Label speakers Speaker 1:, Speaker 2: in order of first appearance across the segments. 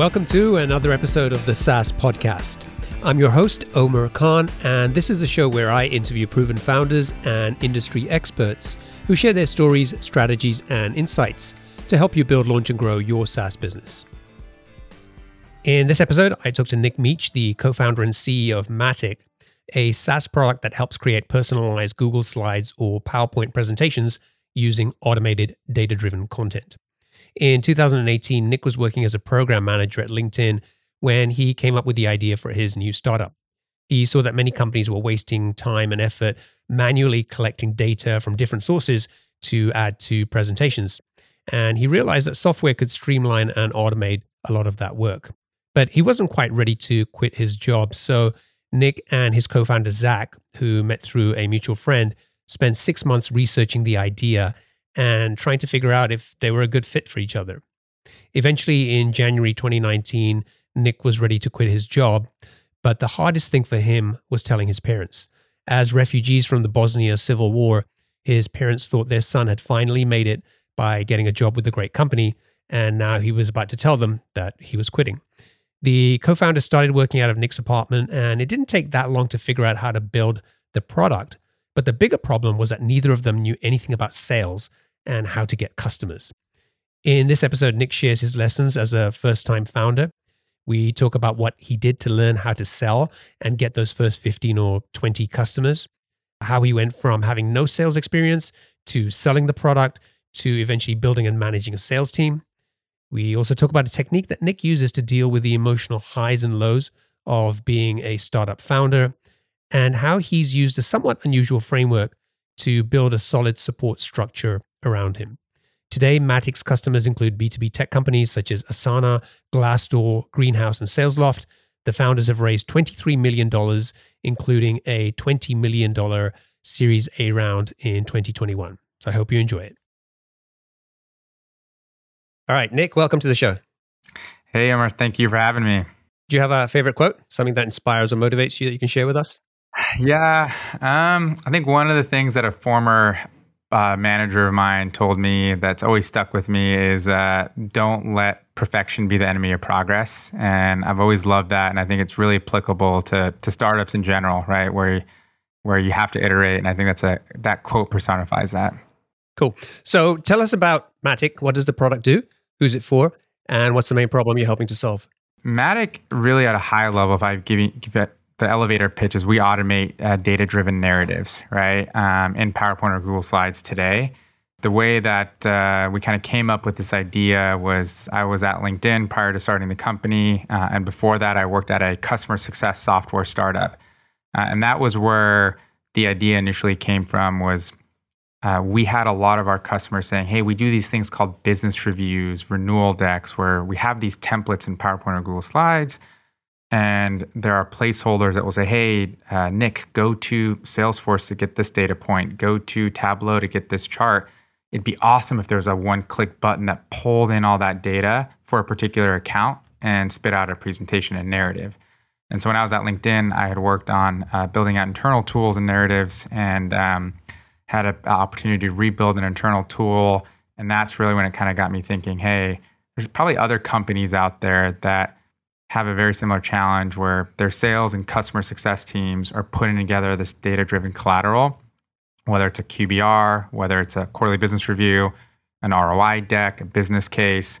Speaker 1: Welcome to another episode of the SaaS Podcast. I'm your host, Omar Khan, and this is a show where I interview proven founders and industry experts who share their stories, strategies, and insights to help you build, launch, and grow your SaaS business. In this episode, I talked to Nik Mijic, the co founder and CEO of Matik, a SaaS product that helps create personalized Google Slides or PowerPoint presentations using automated data driven content. In 2018, Nik was working as a program manager at LinkedIn when he came up with the idea for his new startup. He saw that many companies were wasting time and effort manually collecting data from different sources to add to presentations. And he realized that software could streamline and automate a lot of that work. But he wasn't quite ready to quit his job. So Nik and his co founder, Zach, who met through a mutual friend, spent six months researching the idea and trying to figure out if they were a good fit for each other. Eventually, in January 2019, Nik was ready to quit his job, but the hardest thing for him was telling his parents. As refugees from the Bosnia Civil War, his parents thought their son had finally made it by getting a job with a great company, and now he was about to tell them that he was quitting. The co founder started working out of Nik's apartment, and it didn't take that long to figure out how to build the product. But the bigger problem was that neither of them knew anything about sales and how to get customers. In this episode, Nik shares his lessons as a first time founder. We talk about what he did to learn how to sell and get those first 15 or 20 customers, how he went from having no sales experience to selling the product to eventually building and managing a sales team. We also talk about a technique that Nik uses to deal with the emotional highs and lows of being a startup founder and how he's used a somewhat unusual framework to build a solid support structure around him. Today, Matik's customers include B2B tech companies such as Asana, Glassdoor, Greenhouse, and SalesLoft. The founders have raised $23 million, including a $20 million Series A round in 2021. So I hope you enjoy it. All right, Nik, welcome to the show.
Speaker 2: Hey, Omar, thank you for having me.
Speaker 1: Do you have a favorite quote, something that inspires or motivates you that you can share with us?
Speaker 2: Yeah, um, I think one of the things that a former uh, manager of mine told me that's always stuck with me is uh, don't let perfection be the enemy of progress. And I've always loved that, and I think it's really applicable to to startups in general, right? Where where you have to iterate, and I think that's a that quote personifies that.
Speaker 1: Cool. So tell us about Matik. What does the product do? Who's it for? And what's the main problem you're helping to solve?
Speaker 2: Matik, really at a high level, if I give, you, give it the elevator pitch is we automate uh, data driven narratives, right? Um, in PowerPoint or Google Slides today. The way that uh, we kind of came up with this idea was I was at LinkedIn prior to starting the company. Uh, and before that, I worked at a customer success software startup. Uh, and that was where the idea initially came from was uh, we had a lot of our customers saying, hey, we do these things called business reviews, renewal decks, where we have these templates in PowerPoint or Google Slides and there are placeholders that will say, hey, uh, Nik, go to Salesforce to get this data point, go to Tableau to get this chart. It'd be awesome if there was a one click button that pulled in all that data for a particular account and spit out a presentation and narrative. And so when I was at LinkedIn, I had worked on uh, building out internal tools and narratives and um, had an opportunity to rebuild an internal tool. And that's really when it kind of got me thinking, hey, there's probably other companies out there that have a very similar challenge where their sales and customer success teams are putting together this data driven collateral, whether it's a QBR, whether it's a quarterly business review, an ROI deck, a business case.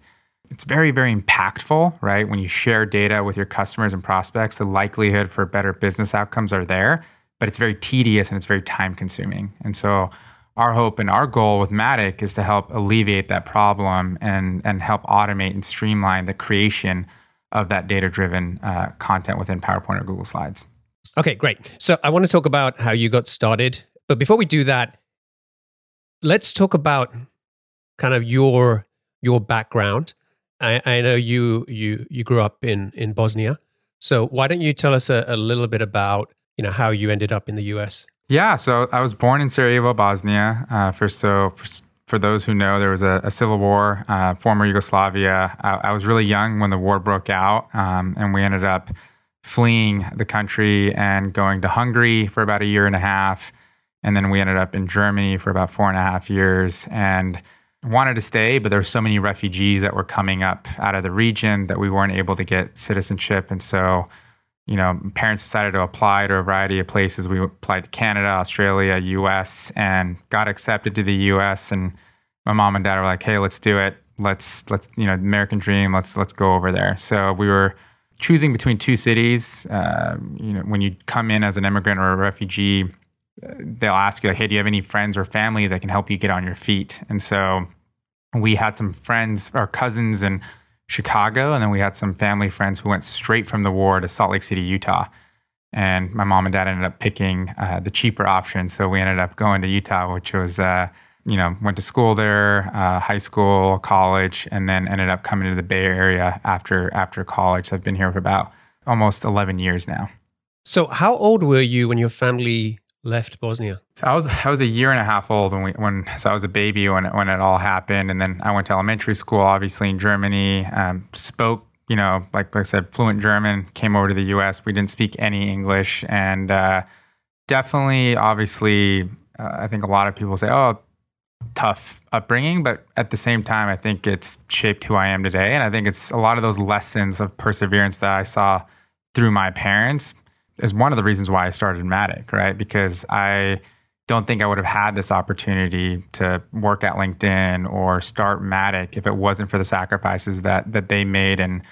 Speaker 2: It's very, very impactful, right? When you share data with your customers and prospects, the likelihood for better business outcomes are there, but it's very tedious and it's very time consuming. And so, our hope and our goal with Matik is to help alleviate that problem and, and help automate and streamline the creation of that data driven uh, content within PowerPoint or Google Slides.
Speaker 1: Okay, great. So I want to talk about how you got started. But before we do that, let's talk about kind of your your background. I, I know you you you grew up in in Bosnia. So why don't you tell us a, a little bit about you know how you ended up in the U.S.
Speaker 2: Yeah, so I was born in Sarajevo, Bosnia. Uh, for so for, for those who know, there was a, a civil war, uh, former Yugoslavia. I, I, was really young when the war broke out, um, and we ended up fleeing the country and going to Hungary for about a year and a half. And then we ended up in Germany for about four and a half years. And wanted to stay, but there were so many refugees that were coming up out of the region that we weren't able to get citizenship. And so, you know, parents decided to apply to a variety of places. We applied to Canada, Australia, US, and got accepted to the US. And my mom and dad were like, hey, let's do it. Let's, let's, you know, American dream, let's, let's go over there. So we were choosing between two cities. Uh, you know, when you come in as an immigrant or a refugee, they'll ask you like, "Hey, do you have any friends or family that can help you get on your feet?" And so we had some friends or cousins in Chicago, and then we had some family friends who went straight from the war to Salt Lake City, Utah. And my mom and dad ended up picking uh, the cheaper option, so we ended up going to Utah, which was. Uh, you know, went to school there, uh, high school, college, and then ended up coming to the Bay Area after after college. So I've been here for about almost 11 years now.
Speaker 1: So, how old were you when your family left Bosnia?
Speaker 2: So I was I was a year and a half old when we when so I was a baby when when it all happened, and then I went to elementary school, obviously in Germany. Um, spoke you know like, like I said fluent German. Came over to the U.S. We didn't speak any English, and uh, definitely obviously uh, I think a lot of people say oh tough upbringing, but at the same time I think it's shaped who I am today, and I think it's a lot of those lessons of perseverance that I saw through my parents is one of the reasons why I started Matik, right? Because I don't think I would have had this opportunity to work at LinkedIn or start Matik if it wasn't for the sacrifices that that they made and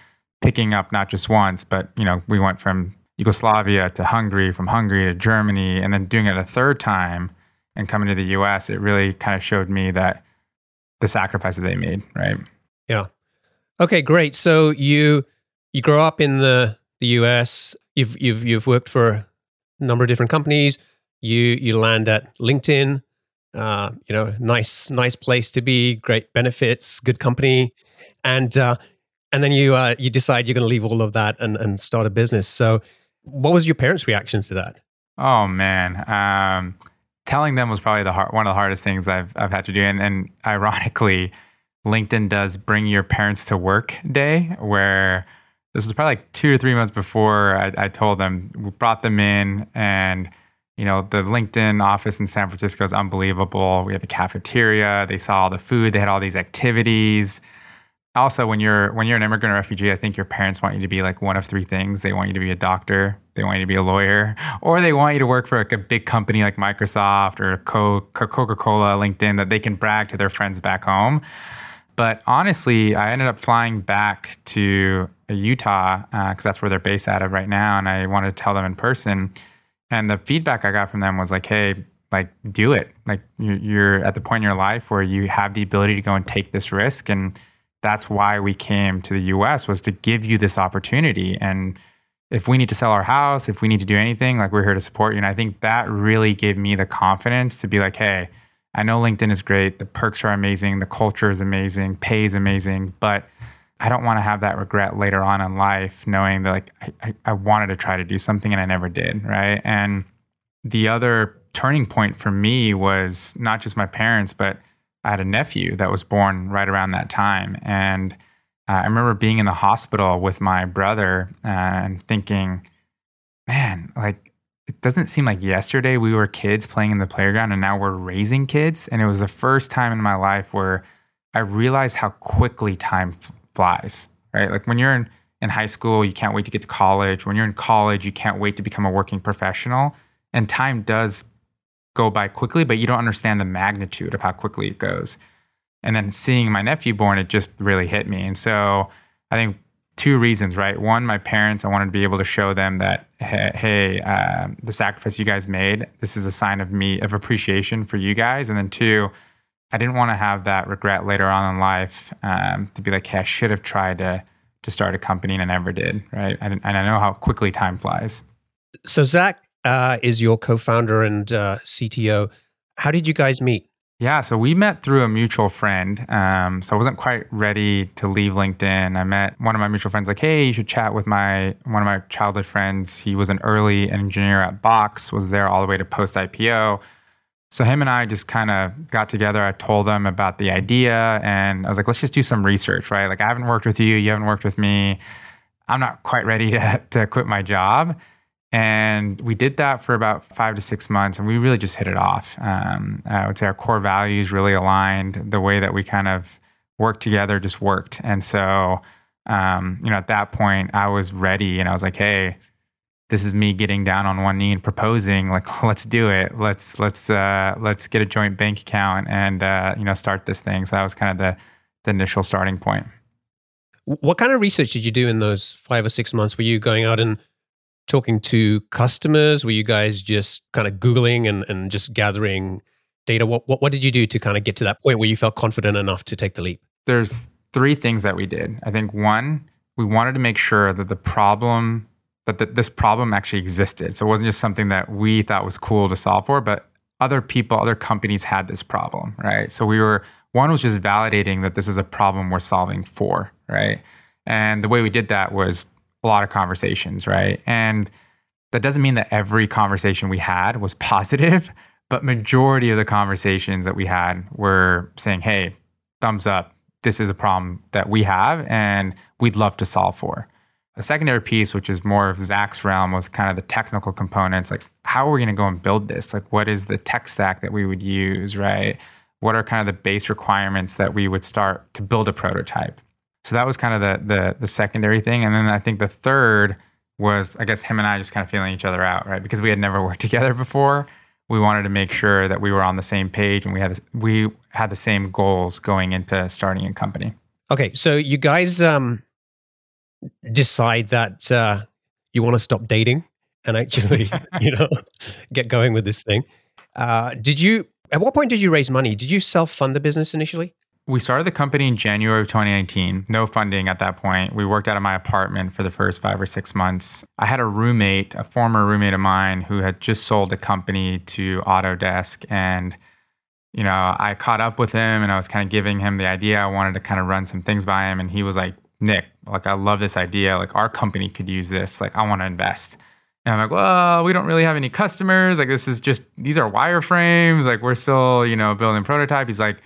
Speaker 2: picking up not just once, but you know, we went from Yugoslavia to Hungary, from Hungary to Germany, and then doing it a third time and coming to the US, it really kind of showed me that the sacrifices they made, right?
Speaker 1: Yeah. Okay, great. So you you grow up in the the US you've you've you've worked for a number of different companies. You you land at LinkedIn. Uh, you know, nice nice place to be, great benefits, good company, and uh, and then you uh, you decide you're going to leave all of that and and start a business. So, what was your parents' reactions to that?
Speaker 2: Oh man, um, telling them was probably the hard, one of the hardest things I've I've had to do, and, and ironically, LinkedIn does bring your parents to work day where this was probably like two or three months before I, I told them. We brought them in, and you know the LinkedIn office in San Francisco is unbelievable. We have a cafeteria. They saw all the food. They had all these activities. Also, when you're when you're an immigrant or refugee, I think your parents want you to be like one of three things. They want you to be a doctor, they want you to be a lawyer, or they want you to work for like a big company like Microsoft or Coca Cola, LinkedIn that they can brag to their friends back home. But honestly, I ended up flying back to Utah because uh, that's where they're based out of right now, and I wanted to tell them in person. And the feedback I got from them was like, "Hey, like do it. Like you're at the point in your life where you have the ability to go and take this risk, and that's why we came to the U.S. was to give you this opportunity. And if we need to sell our house, if we need to do anything, like we're here to support you. And I think that really gave me the confidence to be like, hey." I know LinkedIn is great. The perks are amazing. The culture is amazing. Pay is amazing. But I don't want to have that regret later on in life, knowing that like I, I wanted to try to do something and I never did. Right. And the other turning point for me was not just my parents, but I had a nephew that was born right around that time. And uh, I remember being in the hospital with my brother uh, and thinking, man, like it doesn't seem like yesterday we were kids playing in the playground and now we're raising kids. And it was the first time in my life where I realized how quickly time f- flies, right? Like when you're in, in high school, you can't wait to get to college. When you're in college, you can't wait to become a working professional. And time does go by quickly, but you don't understand the magnitude of how quickly it goes. And then seeing my nephew born, it just really hit me. And so I think two reasons, right? One, my parents, I wanted to be able to show them that, hey, uh, the sacrifice you guys made, this is a sign of me, of appreciation for you guys. And then two, I didn't want to have that regret later on in life um, to be like, hey, I should have tried to to start a company and I never did, right? And, and I know how quickly time flies.
Speaker 1: So Zach uh, is your co-founder and uh, CTO. How did you guys meet?
Speaker 2: Yeah, so we met through a mutual friend. Um, so I wasn't quite ready to leave LinkedIn. I met one of my mutual friends, like, hey, you should chat with my one of my childhood friends. He was an early engineer at Box, was there all the way to post IPO. So him and I just kind of got together. I told them about the idea, and I was like, let's just do some research, right? Like, I haven't worked with you, you haven't worked with me. I'm not quite ready to to quit my job. And we did that for about five to six months, and we really just hit it off. Um, I would say our core values really aligned. The way that we kind of worked together just worked. And so, um, you know, at that point, I was ready, and I was like, "Hey, this is me getting down on one knee and proposing. Like, let's do it. Let's let's uh, let's get a joint bank account and uh, you know start this thing." So that was kind of the the initial starting point.
Speaker 1: What kind of research did you do in those five or six months? Were you going out and talking to customers? Were you guys just kind of Googling and, and just gathering data? What, what, what did you do to kind of get to that point where you felt confident enough to take the leap?
Speaker 2: There's three things that we did. I think one, we wanted to make sure that the problem, that the, this problem actually existed. So it wasn't just something that we thought was cool to solve for, but other people, other companies had this problem, right? So we were, one was just validating that this is a problem we're solving for, right? And the way we did that was a lot of conversations, right? And that doesn't mean that every conversation we had was positive, but majority of the conversations that we had were saying, "Hey, thumbs up. This is a problem that we have and we'd love to solve for." A secondary piece, which is more of Zach's realm, was kind of the technical components. Like, how are we going to go and build this? Like, what is the tech stack that we would use, right? What are kind of the base requirements that we would start to build a prototype? So that was kind of the, the the secondary thing, and then I think the third was I guess him and I just kind of feeling each other out, right? Because we had never worked together before. We wanted to make sure that we were on the same page and we had we had the same goals going into starting a company.
Speaker 1: Okay, so you guys um, decide that uh, you want to stop dating and actually, you know, get going with this thing. Uh, did you? At what point did you raise money? Did you self fund the business initially?
Speaker 2: We started the company in January of 2019. No funding at that point. We worked out of my apartment for the first five or six months. I had a roommate, a former roommate of mine, who had just sold the company to Autodesk. And, you know, I caught up with him and I was kind of giving him the idea. I wanted to kind of run some things by him. And he was like, Nik, like, I love this idea. Like, our company could use this. Like, I want to invest. And I'm like, well, we don't really have any customers. Like, this is just, these are wireframes. Like, we're still, you know, building prototype. He's like,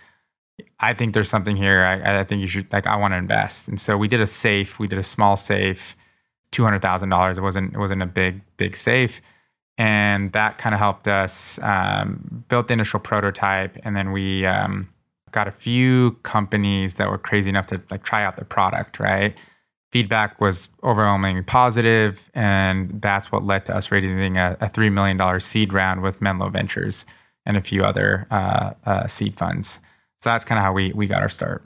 Speaker 2: I think there's something here. I, I think you should like. I want to invest, and so we did a safe. We did a small safe, two hundred thousand dollars. It wasn't. It wasn't a big big safe, and that kind of helped us um, build the initial prototype, and then we um, got a few companies that were crazy enough to like try out the product. Right, feedback was overwhelmingly positive, and that's what led to us raising a, a three million dollars seed round with Menlo Ventures and a few other uh, uh, seed funds. So that's kind of how we we got our start.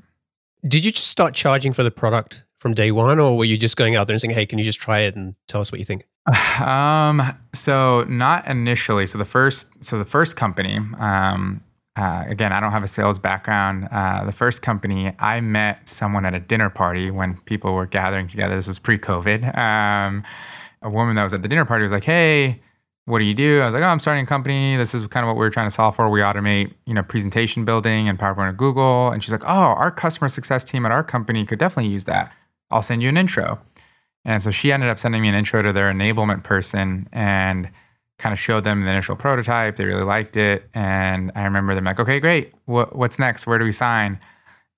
Speaker 1: Did you just start charging for the product from day one, or were you just going out there and saying, "Hey, can you just try it and tell us what you think"?
Speaker 2: Um, so not initially. So the first, so the first company, um, uh, again, I don't have a sales background. Uh, the first company, I met someone at a dinner party when people were gathering together. This was pre-COVID. Um, a woman that was at the dinner party was like, "Hey, what do you do? I was like, oh, I'm starting a company. This is kind of what we are trying to solve for. We automate, you know, presentation building and PowerPoint and Google. And she's like, oh, our customer success team at our company could definitely use that. I'll send you an intro. And so she ended up sending me an intro to their enablement person and kind of showed them the initial prototype. They really liked it. And I remember them like, okay, great. What, what's next? Where do we sign?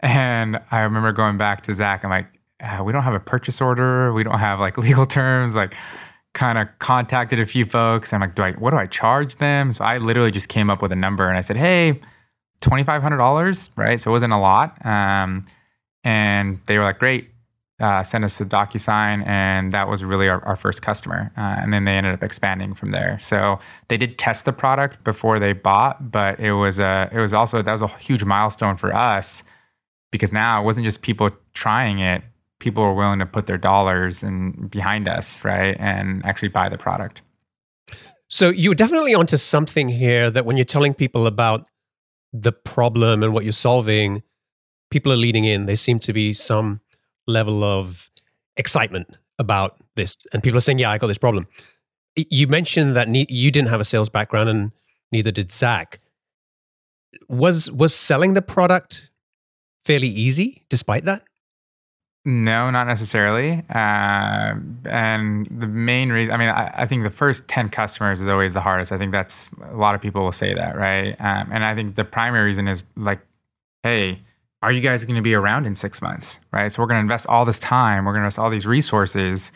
Speaker 2: And I remember going back to Zach. I'm like, uh, we don't have a purchase order. We don't have like legal terms. Like, kind of contacted a few folks. I'm like, do I what do I charge them? So I literally just came up with a number and I said, hey, twenty five hundred dollars, right? So it wasn't a lot. Um, and they were like, great. Uh, send us the DocuSign, and that was really our, our first customer. Uh, and then they ended up expanding from there. So they did test the product before they bought, but it was a it was also that was a huge milestone for us because now it wasn't just people trying it; people were willing to put their dollars and behind us, right, and actually buy the product.
Speaker 1: So you're definitely onto something here. That when you're telling people about the problem and what you're solving, people are leading in. There seem to be some level of excitement about this, and people are saying, "Yeah, I got this problem." You mentioned that ne- you didn't have a sales background, and neither did Zach. Was was selling the product fairly easy, despite that?
Speaker 2: No, not necessarily. Uh, and the main reason, I mean, I, I, think the first 10 customers is always the hardest. I think that's a lot of people will say that, right? Um, and I think the primary reason is like, hey, are you guys going to be around in six months, right? So we're going to invest all this time, we're going to invest all these resources.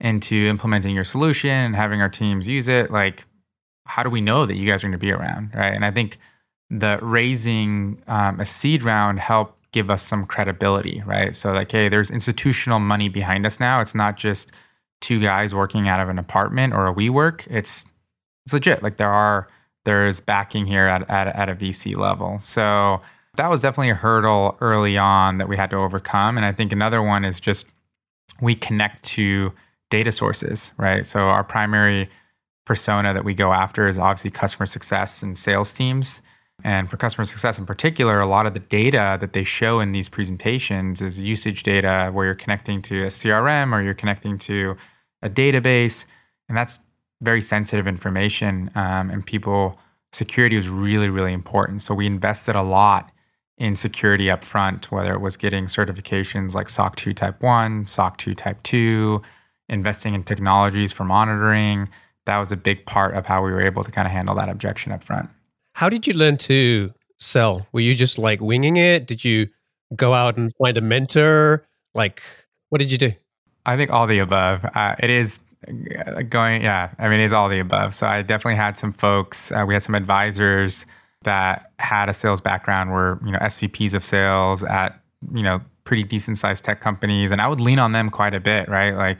Speaker 2: into implementing your solution and having our teams use it, like how do we know that you guys are going to be around, right? And I think the raising um, a seed round helped give us some credibility, right? So like, hey, there's institutional money behind us now. It's not just two guys working out of an apartment or a WeWork. It's it's legit. Like there are there's backing here at, at, at a VC level. So that was definitely a hurdle early on that we had to overcome. And I think another one is just we connect to data sources, right? So our primary persona that we go after is obviously customer success and sales teams. And for customer success in particular, a lot of the data that they show in these presentations is usage data where you're connecting to a CRM or you're connecting to a database. And that's very sensitive information. Um, and people, security was really, really important. So we invested a lot in security up front, whether it was getting certifications like SOC 2 Type 1, SOC 2 Type 2, investing in technologies for monitoring. That was a big part of how we were able to kind of handle that objection up front.
Speaker 1: How did you learn to sell? Were you just like winging it? Did you go out and find a mentor? Like, what did you do?
Speaker 2: I think all the above. Uh, it is uh, going, yeah, I mean, it's all the above. So I definitely had some folks, uh, we had some advisors that had a sales background were you know SVPs of sales at you know pretty decent sized tech companies, and I would lean on them quite a bit, right? Like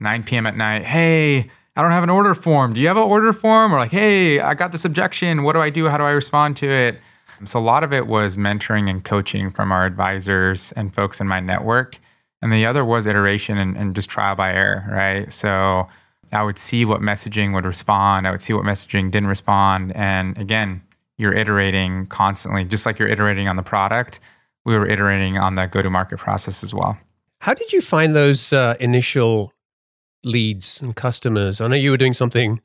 Speaker 2: 9 p.m. at night, hey, I don't have an order form. Do you have an order form? Or like, hey, I got this objection. What do I do? How do I respond to it? So a lot of it was mentoring and coaching from our advisors and folks in my network. And the other was iteration and, and just trial by error, right? So I would see what messaging would respond. I would see what messaging didn't respond. And again, you're iterating constantly, just like you're iterating on the product. We were iterating on the go to market process as well.
Speaker 1: How did you find those uh, initial leads and customers? I know you were doing something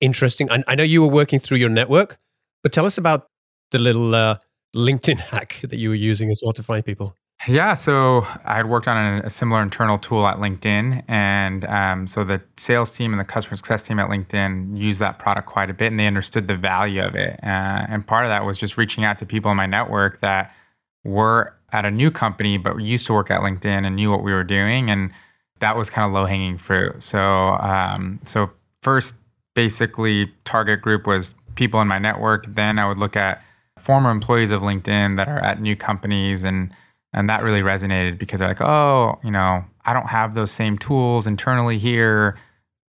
Speaker 1: interesting. I, I, know you were working through your network, but tell us about the little uh, LinkedIn hack that you were using as well to find people.
Speaker 2: Yeah, so I had worked on a, similar internal tool at LinkedIn, and um, so the sales team and the customer success team at LinkedIn used that product quite a bit, and they understood the value of it. Uh, and part of that was just reaching out to people in my network that were at a new company but used to work at LinkedIn and knew what we were doing, and that was kind of low hanging fruit. So, um, so first, basically, target group was people in my network. Then I would look at former employees of LinkedIn that are at new companies and and that really resonated because they're like, oh, you know, I don't have those same tools internally here.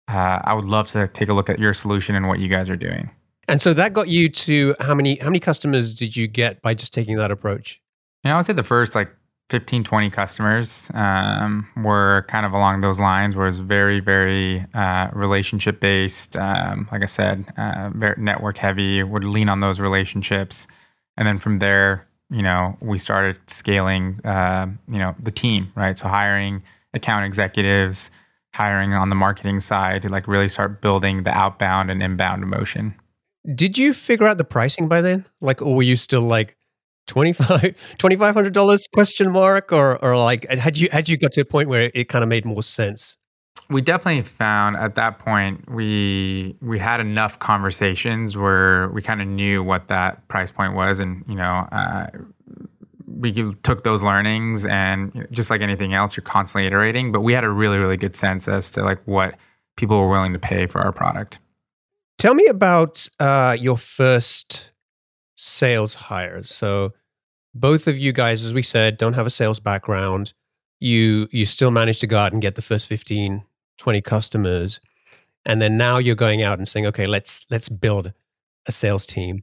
Speaker 2: Uh, I would love to take a look at your solution and what you guys are doing.
Speaker 1: And so that got you to how many how many customers did you get by just taking that approach?
Speaker 2: Yeah, I would say the first like 15, 20 customers um, were kind of along those lines, where very, very uh, relationship based. Um, like I said, uh, very network heavy, would lean on those relationships. And then from there, you know, we started scaling, uh, you know, the team, right? So hiring account executives, hiring on the marketing side to like really start building the outbound and inbound motion.
Speaker 1: Did you figure out the pricing by then? Like, or were you still like 2500 dollars question mark or or like had you had you got to a point where it kind of made more sense
Speaker 2: we definitely found at that point we we had enough conversations where we kind of knew what that price point was, and you know. Uh, we took those learnings and just like anything else you're constantly iterating but we had a really really good sense as to like what people were willing to pay for our product
Speaker 1: tell me about uh, your first sales hires. So both of you guys as we said don't have a sales background. You you still managed to go out and get the first 15 20 customers. And then now you're going out and saying okay let's let's build a sales team.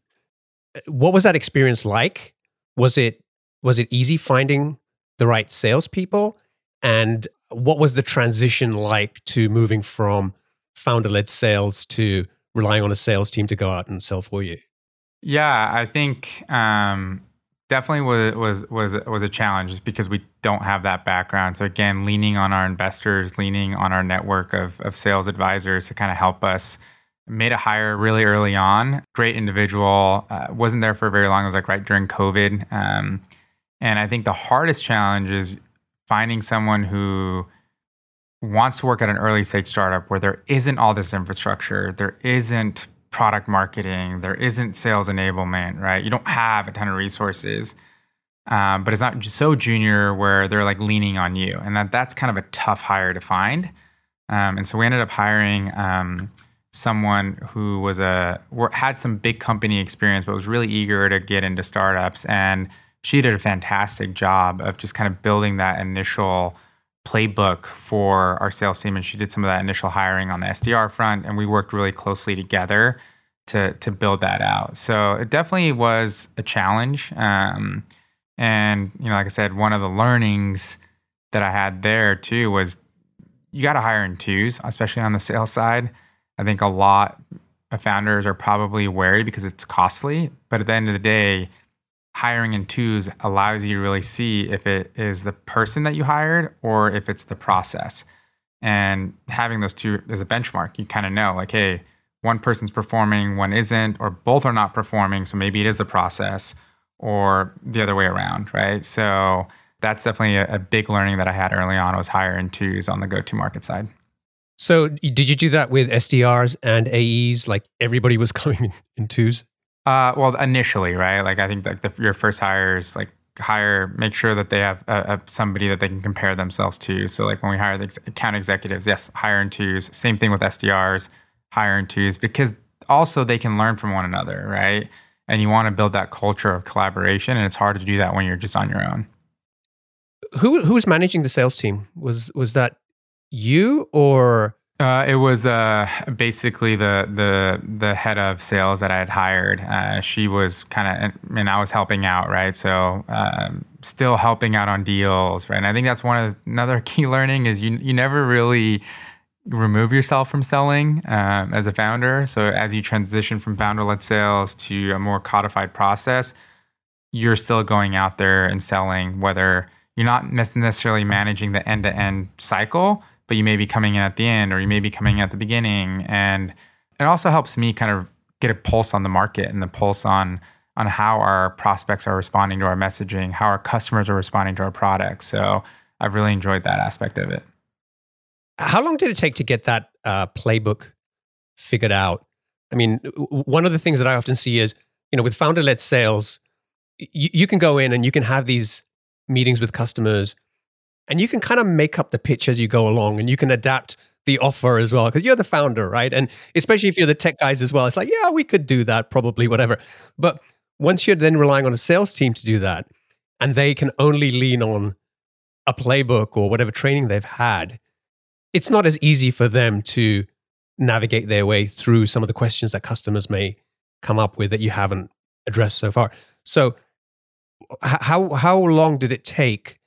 Speaker 1: Uh, what was that experience like? Was it was it easy finding the right salespeople? And what was the transition like to moving from founder-led sales to relying on a sales team to go out and sell for you
Speaker 2: yeah i think um, definitely was was was was a challenge just because we don't have that background. So again, leaning on our investors, leaning on our network of of sales advisors to kind of help us. Made a hire really early on. Great individual. Uh, wasn't there for very long. It was like right during COVID. Um, and I think the hardest challenge is finding someone who wants to work at an early stage startup where there isn't all this infrastructure, there isn't product marketing, there isn't sales enablement, right? You don't have a ton of resources. Um, but it's not so junior where they're like leaning on you, and that that's kind of a tough hire to find. Um, and so we ended up hiring um, someone who was a had some big company experience, but was really eager to get into startups. And she did a fantastic job of just kind of building that initial playbook for our sales team. And she did some of that initial hiring on the SDR front, and we worked really closely together to to build that out. So it definitely was a challenge. Um, and you know, like I said, one of the learnings that I had there too was you got to hire in twos, especially on the sales side. I think a lot of founders are probably wary because it's costly, but at the end of the day, hiring in twos allows you to really see if it is the person that you hired or if it's the process. And having those two as a benchmark, you kind of know like, hey, one person's performing, one isn't, or both are not performing. So maybe it is the process or the other way around, right? So that's definitely a, a big learning that I had early on was hiring in twos on the go to market side.
Speaker 1: So did you do that with SDRs and AEs? Like everybody was coming in twos?
Speaker 2: Uh, well, initially, right? Like I think like the, your first hires, like hire, make sure that they have somebody that they can compare themselves to. So like when we hire the ex- account executives, yes, hire in twos. Same thing with SDRs, hire in twos, because also they can learn from one another, right? And you want to build that culture of collaboration, and it's hard to do that when you're just on your own.
Speaker 1: Who who was managing the sales team? Was was that you or
Speaker 2: uh, it was uh, basically the the the head of sales that I had hired. Uh, she was kind of, and I was helping out, right? So um, still helping out on deals, right? And I think that's one of another key learning is you you never really remove yourself from selling um, as a founder. So as you transition from founder-led sales to a more codified process, you're still going out there and selling. Whether you're not necessarily managing the end-to-end cycle but you may be coming in at the end or you may be coming in at the beginning. And it also helps me kind of get a pulse on the market and the pulse on on how our prospects are responding to our messaging, how our customers are responding to our products. So I've really enjoyed that aspect of it.
Speaker 1: How long did it take to get that uh, playbook figured out? I mean, one of the things that I often see is, you know, with founder led sales, you can go in and you can have these meetings with customers and you can kind of make up the pitch as you go along and you can adapt the offer as well because you're the founder right? And especially if you're the tech guys as well it's like yeah we could do that probably whatever. But once you're then relying on a sales team to do that and they can only lean on a playbook or whatever training they've had it's not as easy for them to navigate their way through some of the questions that customers may come up with that you haven't addressed so far. So how how long did it take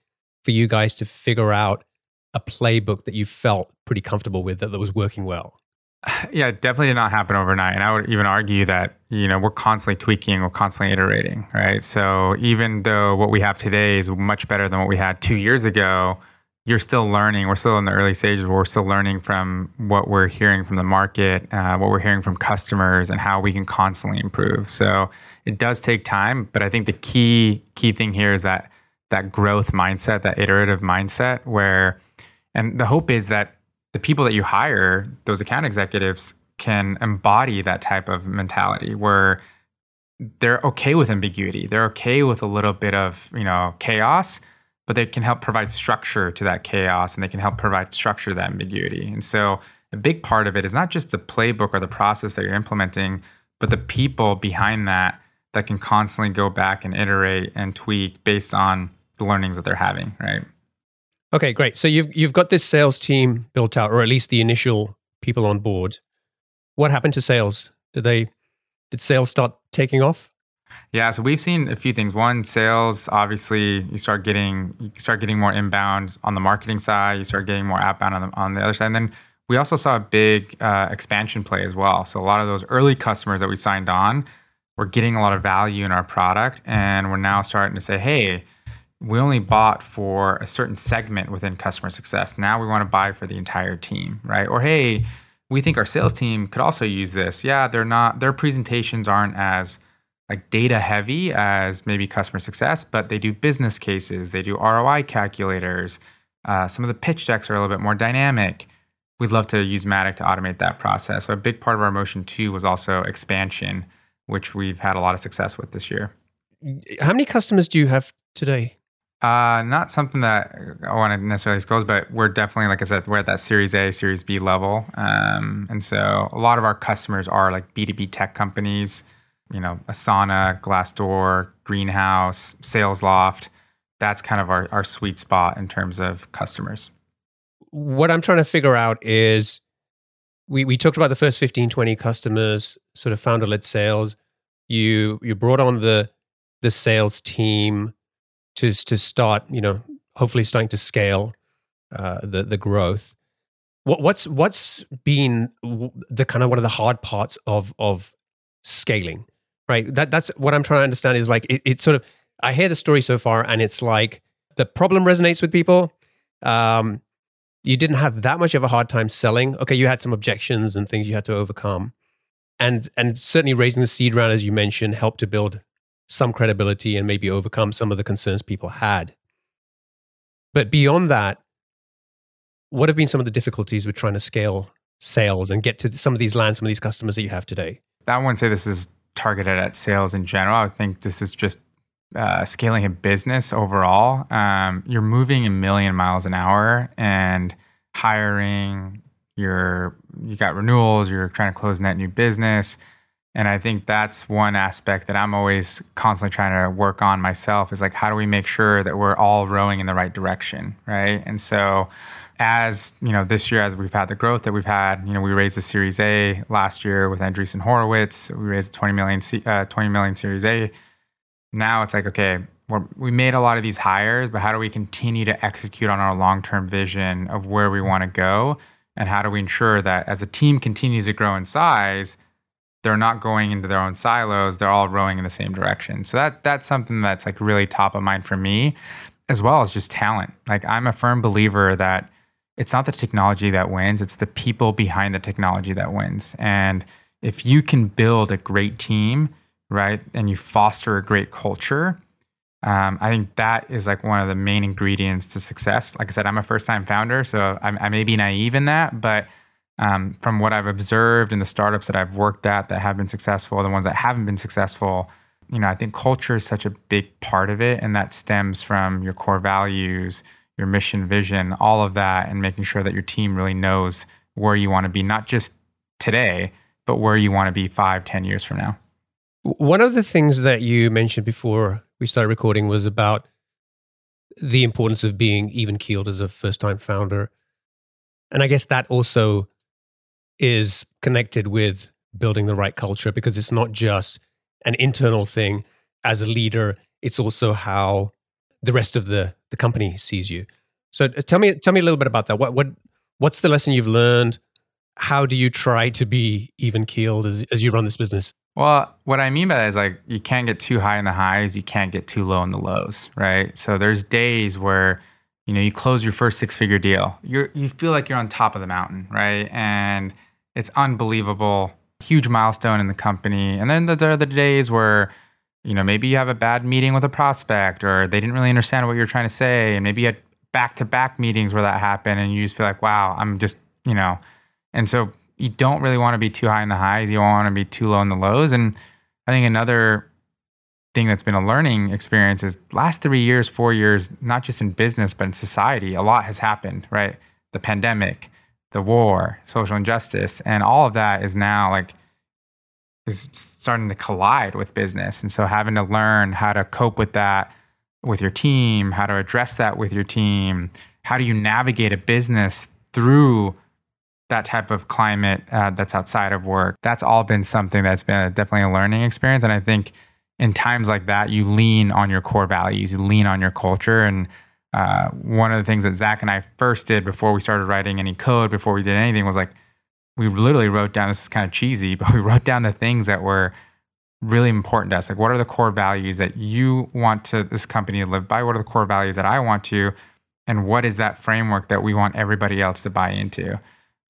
Speaker 1: for you guys to figure out a playbook that you felt pretty comfortable with that, that was working well?
Speaker 2: Yeah, it definitely did not happen overnight. And I would even argue that, you know, we're constantly tweaking, we're constantly iterating, right? So even though what we have today is much better than what we had two years ago, you're still learning. We're still in the early stages. We're still learning from what we're hearing from the market, uh, what we're hearing from customers, and how we can constantly improve. So it does take time, but I think the key key thing here is that that growth mindset, that iterative mindset where and the hope is that the people that you hire, those account executives can embody that type of mentality where they're okay with ambiguity. They're okay with a little bit of, you know, chaos, but they can help provide structure to that chaos and they can help provide structure to that ambiguity. And so a big part of it is not just the playbook or the process that you're implementing, but the people behind that that can constantly go back and iterate and tweak based on the learnings that they're having, right?
Speaker 1: Okay, great. So you've you've got this sales team built out, or at least the initial people on board. What happened to sales? Did they did sales start taking off?
Speaker 2: Yeah, so we've seen a few things. One, sales obviously you start getting you start getting more inbound on the marketing side. You start getting more outbound on the on the other side, and then we also saw a big uh, expansion play as well. So a lot of those early customers that we signed on were getting a lot of value in our product, and we're now starting to say, hey we only bought for a certain segment within customer success. Now we want to buy for the entire team, right? Or hey, we think our sales team could also use this. Yeah, they're not their presentations aren't as like data heavy as maybe customer success, but they do business cases, they do ROI calculators. Uh, some of the pitch decks are a little bit more dynamic. We'd love to use Matik to automate that process. So a big part of our motion too was also expansion, which we've had a lot of success with this year.
Speaker 1: How many customers do you have today?
Speaker 2: Uh, not something that I want to necessarily disclose, but we're definitely, like I said, we're at that Series A, Series B level. Um, and so a lot of our customers are like B2B tech companies, you know, Asana, Glassdoor, Greenhouse, SalesLoft. That's kind of our, our sweet spot in terms of customers.
Speaker 1: What I'm trying to figure out is we, we talked about the first 15, 20 customers, sort of founder led sales. You you brought on the the sales team to to start, you know, hopefully starting to scale uh, the the growth. What, what's what's been the kind of one of the hard parts of of scaling, right? That that's what I'm trying to understand is like it, it's sort of I hear the story so far, and it's like the problem resonates with people. Um, you didn't have that much of a hard time selling. Okay, you had some objections and things you had to overcome, and and certainly raising the seed round, as you mentioned, helped to build some credibility and maybe overcome some of the concerns people had. But beyond that, what have been some of the difficulties with trying to scale sales and get to some of these lands, some of these customers that you have today?
Speaker 2: I wouldn't say this is targeted at sales in general. I think this is just uh, scaling a business overall. Um, you're moving a million miles an hour and hiring. You're you got renewals. You're trying to close net new business. And I think that's one aspect that I'm always constantly trying to work on myself is like, how do we make sure that we're all rowing in the right direction? Right. And so, as you know, this year, as we've had the growth that we've had, you know, we raised a Series A last year with Andreessen Horowitz. We raised 20 million, uh, 20 million Series A. Now it's like, okay, we made a lot of these hires, but how do we continue to execute on our long term vision of where we want to go? And how do we ensure that as a team continues to grow in size, they're not going into their own silos they're all rowing in the same direction? So that that's something that's like really top of mind for me as well as just talent. Like i'm a firm believer that it's not the technology that wins it's the people behind the technology that wins. And if you can build a great team right and you foster a great culture um, i think that is like one of the main ingredients to success like i said i'm a first time founder so I'm, i may be naive in that but um, from what I've observed in the startups that I've worked at that have been successful, the ones that haven't been successful, you know, I think culture is such a big part of it, and that stems from your core values, your mission, vision, all of that, and making sure that your team really knows where you want to be, not just today, but where you want to be five, ten years from now.
Speaker 1: One of the things that you mentioned before we started recording was about the importance of being even keeled as a first time founder. And I guess that also is connected with building the right culture because it's not just an internal thing. As a leader it's also how the rest of the the company sees you. So uh, tell me tell me a little bit about that. What what what's the lesson you've learned? How do you try to be even keeled as, as you run this business
Speaker 2: well what i mean by that is like you can't get too high in the highs you can't get too low in the lows right so there's days where you know you close your first six figure deal you're you feel like you're on top of the mountain right and it's unbelievable, huge milestone in the company. And then there are the days where, you know, maybe you have a bad meeting with a prospect or they didn't really understand what you're trying to say. And maybe you had back to back meetings where that happened and you just feel like, wow, I'm just, you know, and so you don't really want to be too high in the highs. You don't want to be too low in the lows. And I think another thing that's been a learning experience is last three years, four years, not just in business, but in society, a lot has happened, right? The pandemic, the war, social injustice, and all of that is now like is starting to collide with business. And so having to learn how to cope with that with your team, how to address that with your team, how do you navigate a business through that type of climate uh, that's outside of work. That's all been something that's been a, definitely a learning experience. And I think in times like that, you lean on your core values, you lean on your culture, and uh, one of the things that Zach and I first did before we started writing any code, before we did anything, was like we literally wrote down. This is kind of cheesy, but we wrote down the things that were really important to us. Like, what are the core values that you want to this company to live by? What are the core values that I want to? And what is that framework that we want everybody else to buy into?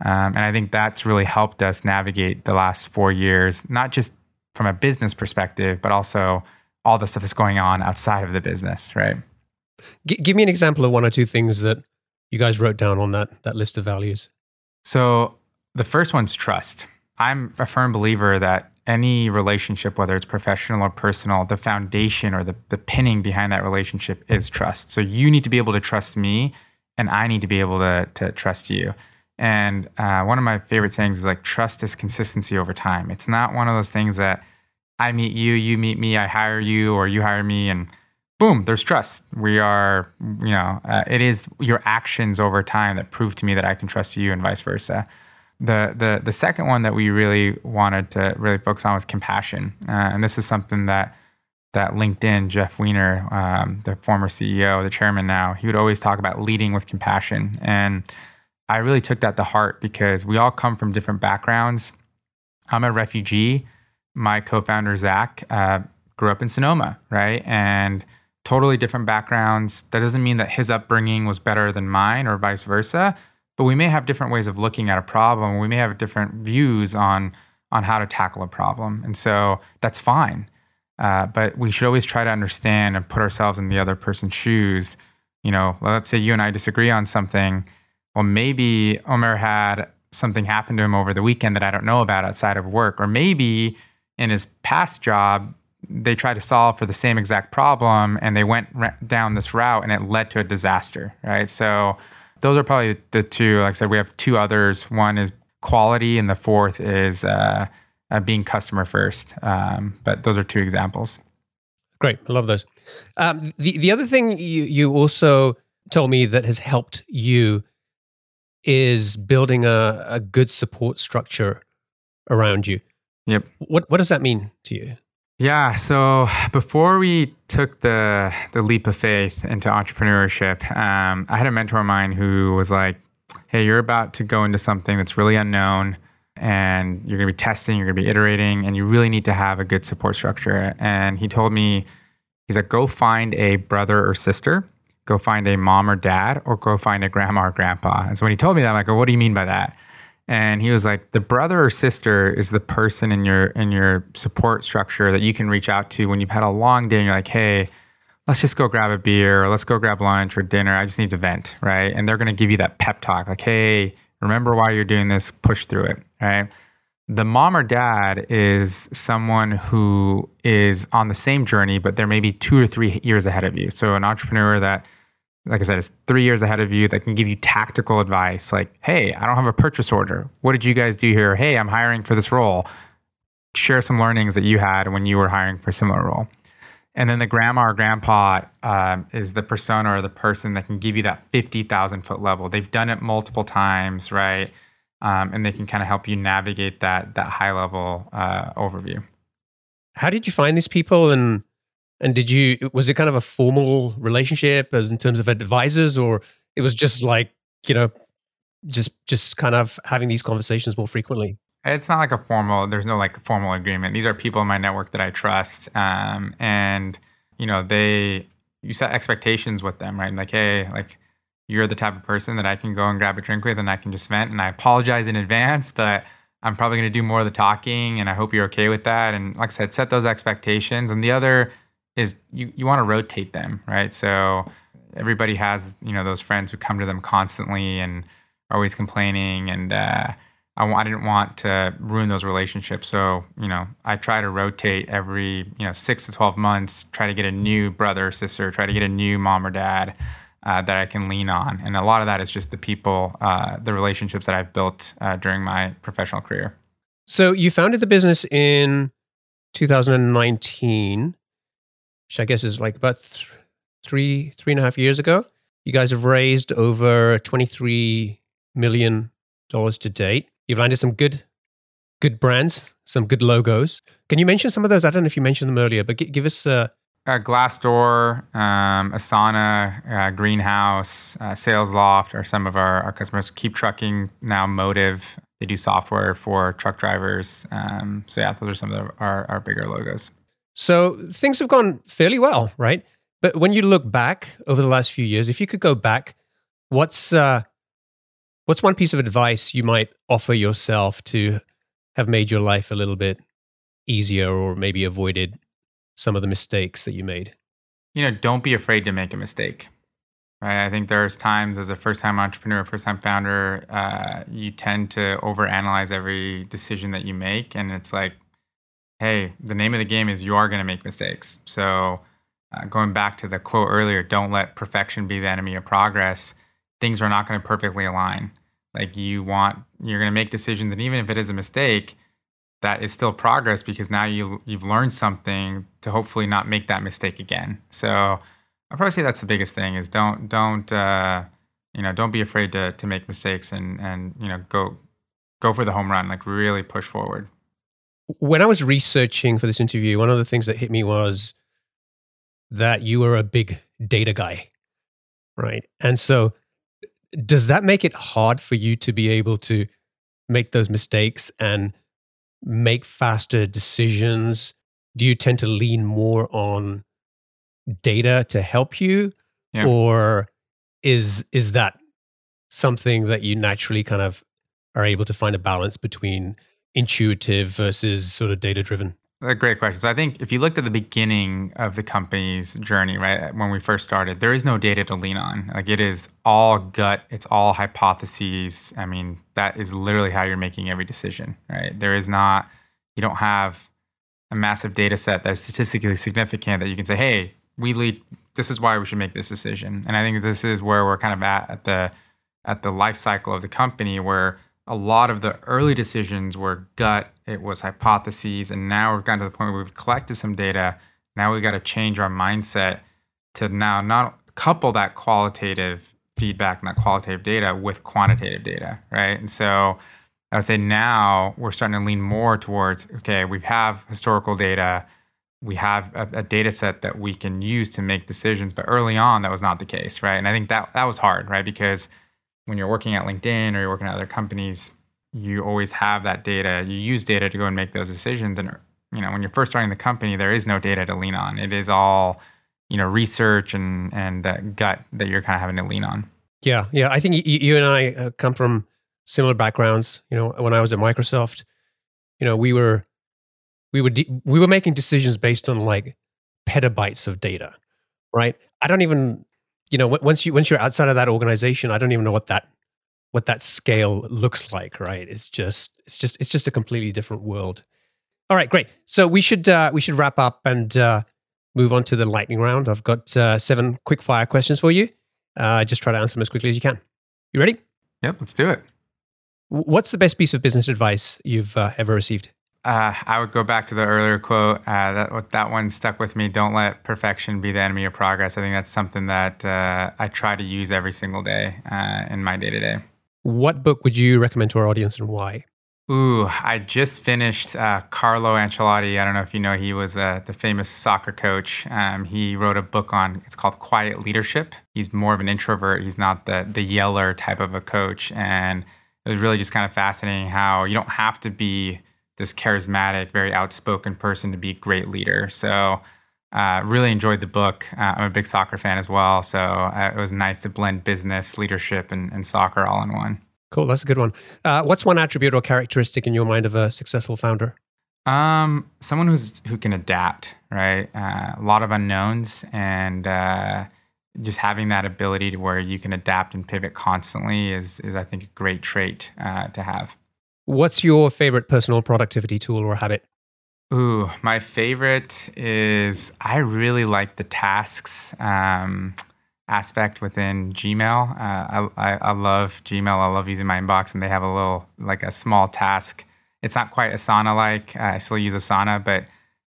Speaker 2: Um, and I think that's really helped us navigate the last four years, not just from a business perspective, but also all the stuff that's going on outside of the business, right?
Speaker 1: G- give me an example of one or two things that you guys wrote down on that that list of values.
Speaker 2: So the first one's trust. I'm a firm believer that any relationship, whether it's professional or personal, the foundation or the, the pinning behind that relationship is trust. So you need to be able to trust me, and I need to be able to, to trust you. And uh, one of my favorite sayings is like, trust is consistency over time. It's not one of those things that I meet you, you meet me, I hire you, or you hire me, and boom, there's trust. We are, you know, uh, it is your actions over time that prove to me that I can trust you, and vice versa. The the the second one that we really wanted to really focus on was compassion, uh, and this is something that that LinkedIn Jeff Weiner, um, the former CEO, the chairman now, he would always talk about leading with compassion, and I really took that to heart because we all come from different backgrounds. I'm a refugee. My co-founder Zach uh, grew up in Sonoma, right, and totally different backgrounds. That doesn't mean that his upbringing was better than mine or vice versa but we may have different ways of looking at a problem. We may have different views on on how to tackle a problem, and so that's fine. Uh, but we should always try to understand and put ourselves in the other person's shoes. You know, let's say you and I disagree on something. Well, maybe Omar had something happen to him over the weekend that I don't know about outside of work, or maybe in his past job they tried to solve for the same exact problem and they went down this route and it led to a disaster, right? So those are probably the two. Like I said, we have two others. One is quality, and the fourth is uh, uh, being customer first. Um, but those are two examples.
Speaker 1: Great, I love those. Um, the the other thing you you also told me that has helped you is building a, a good support structure around you.
Speaker 2: Yep.
Speaker 1: What what does that mean to you?
Speaker 2: Yeah. So before we took the the leap of faith into entrepreneurship, um, I had a mentor of mine who was like, "Hey, you're about to go into something that's really unknown, and you're going to be testing, you're going to be iterating, and you really need to have a good support structure." And he told me, he's like, "Go find a brother or sister." Go find a mom or dad, or go find a grandma or grandpa. And so when he told me that, I'm like, well, what do you mean by that? and he was like the brother or sister is the person in your in your support structure that you can reach out to when you've had a long day and you're like hey let's just go grab a beer or let's go grab lunch or dinner. I just need to vent right? And they're going to give you that pep talk like hey remember why you're doing this? Push through it right? The mom or dad is someone who is on the same journey but they're maybe two or three years ahead of you. So an entrepreneur that like I said, is three years ahead of you that can give you tactical advice like, hey, I don't have a purchase order. What did you guys do here? Hey, I'm hiring for this role. Share some learnings that you had when you were hiring for a similar role. And then the grandma or grandpa um, is the persona or the person that can give you that 50,000 foot level. They've done it multiple times, right? Um, and they can kind of help you navigate that, that high level uh, overview.
Speaker 1: How did you find these people and and did you was it kind of a formal relationship as in terms of advisors, or it was just like you know, just just kind of having these conversations more frequently?
Speaker 2: It's not like a formal. There's no like formal agreement. These are people in my network that I trust, um, and you know they you set expectations with them, right? Like, hey, like you're the type of person that I can go and grab a drink with, and I can just vent. And I apologize in advance, but I'm probably going to do more of the talking, and I hope you're okay with that. And like I said, set those expectations. And the other is you, you want to rotate them, right? So everybody has, you know, those friends who come to them constantly and are always complaining. And uh, I, I didn't want to ruin those relationships. So, you know, I try to rotate every, you know, six to 12 months, try to get a new brother or sister, try to get a new mom or dad. Uh, that I can lean on. And a lot of that is just the people, uh, the relationships that I've built uh, during my professional career.
Speaker 1: So you founded the business in 2019 which I guess is like about th- three three and a half years ago. You guys have raised over twenty three million dollars to date. You've landed some good good brands, some good logos. Can you mention some of those? I don't know if you mentioned them earlier, but g- give us a.
Speaker 2: Uh, Glassdoor, um, Asana, uh, Greenhouse, uh, SalesLoft are some of our, our customers. Keep Trucking, now Motive. They do software for truck drivers. Um, so, yeah, those are some of the, our, our bigger logos.
Speaker 1: So things have gone fairly well, right? But when you look back over the last few years, if you could go back, what's uh, what's one piece of advice you might offer yourself to have made your life a little bit easier, or maybe avoided some of the mistakes that you made?
Speaker 2: You know, don't be afraid to make a mistake. Right. I think there's times as a first time entrepreneur, first time founder, uh, you tend to overanalyze every decision that you make. And it's like, hey, the name of the game is you are going to make mistakes. So, uh, going back to the quote earlier, don't let perfection be the enemy of progress. Things are not going to perfectly align. Like you want, you're going to make decisions, and even if it is a mistake, that is still progress because now you you've learned something to hopefully not make that mistake again. So I probably say that's the biggest thing is don't don't uh, you know don't be afraid to to make mistakes and and you know go go for the home run like really push forward.
Speaker 1: When I was researching for this interview, one of the things that hit me was that you were a big data guy, right? And so does that make it hard for you to be able to make those mistakes and make faster decisions? Do you tend to lean more on data to help you? Yeah. Or is is that something that you naturally kind of are able to find a balance between intuitive versus sort of data driven?
Speaker 2: A uh, great question. So I think if you looked at the beginning of the company's journey, right, when we first started, there is no data to lean on. Like it is all gut, it's all hypotheses. I mean, that is literally how you're making every decision, right? There is not, you don't have a massive data set that is statistically significant that you can say, hey, we lead, this is why we should make this decision. And I think this is where we're kind of at at the at the life cycle of the company where a lot of the early decisions were gut, it was hypotheses, and now we've gotten to the point where we've collected some data. Now we've got to change our mindset to now not couple that qualitative feedback and that qualitative data with quantitative data, right? And so I would say now we're starting to lean more towards okay, we have historical data, we have a, a, data set that we can use to make decisions, but early on that was not the case, right? And I think that that was hard, right? Because when you're working at LinkedIn or you're working at other companies, you always have that data. You use data to go and make those decisions. And you know, when you're first starting the company, there is no data to lean on. It is all you know research and and uh, gut that you're kind of having to lean on.
Speaker 1: Yeah, yeah. I think y- you and I uh, come from similar backgrounds. You know, when I was at Microsoft, you know, we were we were de- we were making decisions based on like petabytes of data, right? I don't even you know once you once you're outside of that organization i don't even know what that what that scale looks like right? It's just it's just it's just a completely different world. All right great. So we should uh, we should wrap up and uh, move on to the lightning round. I've got uh, seven quick fire questions for you. Uh, just try to answer them as quickly as you can. You ready?
Speaker 2: Yep let's do it.
Speaker 1: What's the best piece of business advice you've uh, ever received
Speaker 2: uh, I would go back to the earlier quote. Uh, that that one stuck with me. Don't let perfection be the enemy of progress. I think that's something that uh, I try to use every single day uh, in my day to day.
Speaker 1: What book would you recommend to our audience and why?
Speaker 2: Ooh, I just finished uh, Carlo Ancelotti. I don't know if you know, he was uh, the famous soccer coach. Um, he wrote a book on, it's called Quiet Leadership. He's more of an introvert. He's not the the yeller type of a coach, and it was really just kind of fascinating how you don't have to be this charismatic, very outspoken person to be a great leader. So, uh, really enjoyed the book. Uh, I'm a big soccer fan as well, so uh, it was nice to blend business, leadership, and, and, soccer all in one.
Speaker 1: Cool, that's a good one. Uh, what's one attribute or characteristic in your mind of a successful founder?
Speaker 2: Um, someone who's who can adapt, right? Uh, a lot of unknowns, and uh, just having that ability to where you can adapt and pivot constantly is is I think a great trait to have.
Speaker 1: What's your favorite personal productivity tool or habit?
Speaker 2: Ooh, my favorite is I really like the tasks um, aspect within Gmail. Uh, I, I, I, love Gmail. I love using my inbox, and they have a little, like a small task. It's not quite Asana like. Uh, I still use Asana, but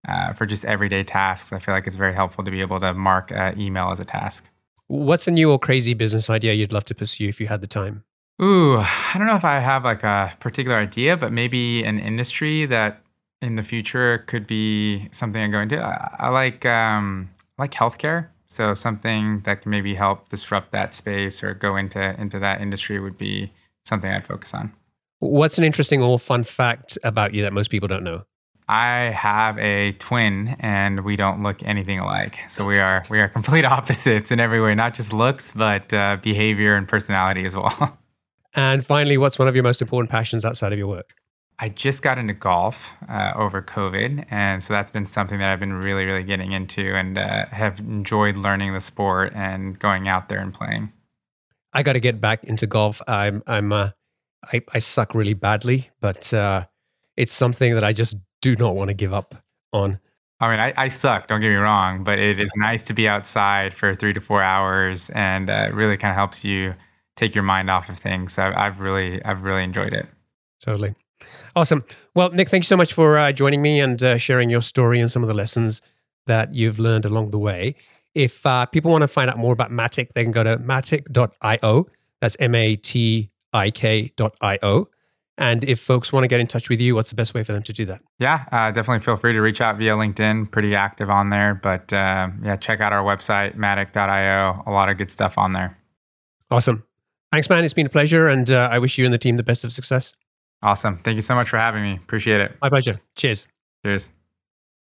Speaker 2: uh, for just everyday tasks, I feel like it's very helpful to be able to mark uh, email as a task.
Speaker 1: What's a new or crazy business idea you'd love to pursue if you had the time?
Speaker 2: Ooh, I don't know if I have like a particular idea, but maybe an industry that in the future could be something I go into. I, I like um, like healthcare, so something that can maybe help disrupt that space or go into into that industry would be something I'd focus on.
Speaker 1: What's an interesting or fun fact about you that most people don't know?
Speaker 2: I have a twin, and we don't look anything alike. So we are we are complete opposites in every way, not just looks, but uh, behavior and personality as well.
Speaker 1: And finally, what's one of your most important passions outside of your work?
Speaker 2: I just got into golf uh, over COVID. And so that's been something that I've been really, really getting into and uh, have enjoyed learning the sport and going out there and playing.
Speaker 1: I got to get back into golf. I'm, I'm, uh, I, I suck really badly, but uh, it's something that I just do not want to give up on.
Speaker 2: I mean, I, I suck. Don't get me wrong, but it is nice to be outside for three to four hours, and uh, really kind of helps you take your mind off of things. So I've really, I've really enjoyed it.
Speaker 1: Totally, awesome. Well, Nik, thank you so much for uh, joining me and uh, sharing your story and some of the lessons that you've learned along the way. If uh, people want to find out more about Matik, they can go to matik.io. That's M A T I K.io. And if folks want to get in touch with you, what's the best way for them to do that?
Speaker 2: Yeah, uh, definitely feel free to reach out via LinkedIn. Pretty active on there. But uh, yeah, check out our website, matik.io. A lot of good stuff on there.
Speaker 1: Awesome. Thanks, man. It's been a pleasure. And uh, I wish you and the team the best of success.
Speaker 2: Awesome. Thank you so much for having me. Appreciate it.
Speaker 1: My pleasure. Cheers.
Speaker 2: Cheers.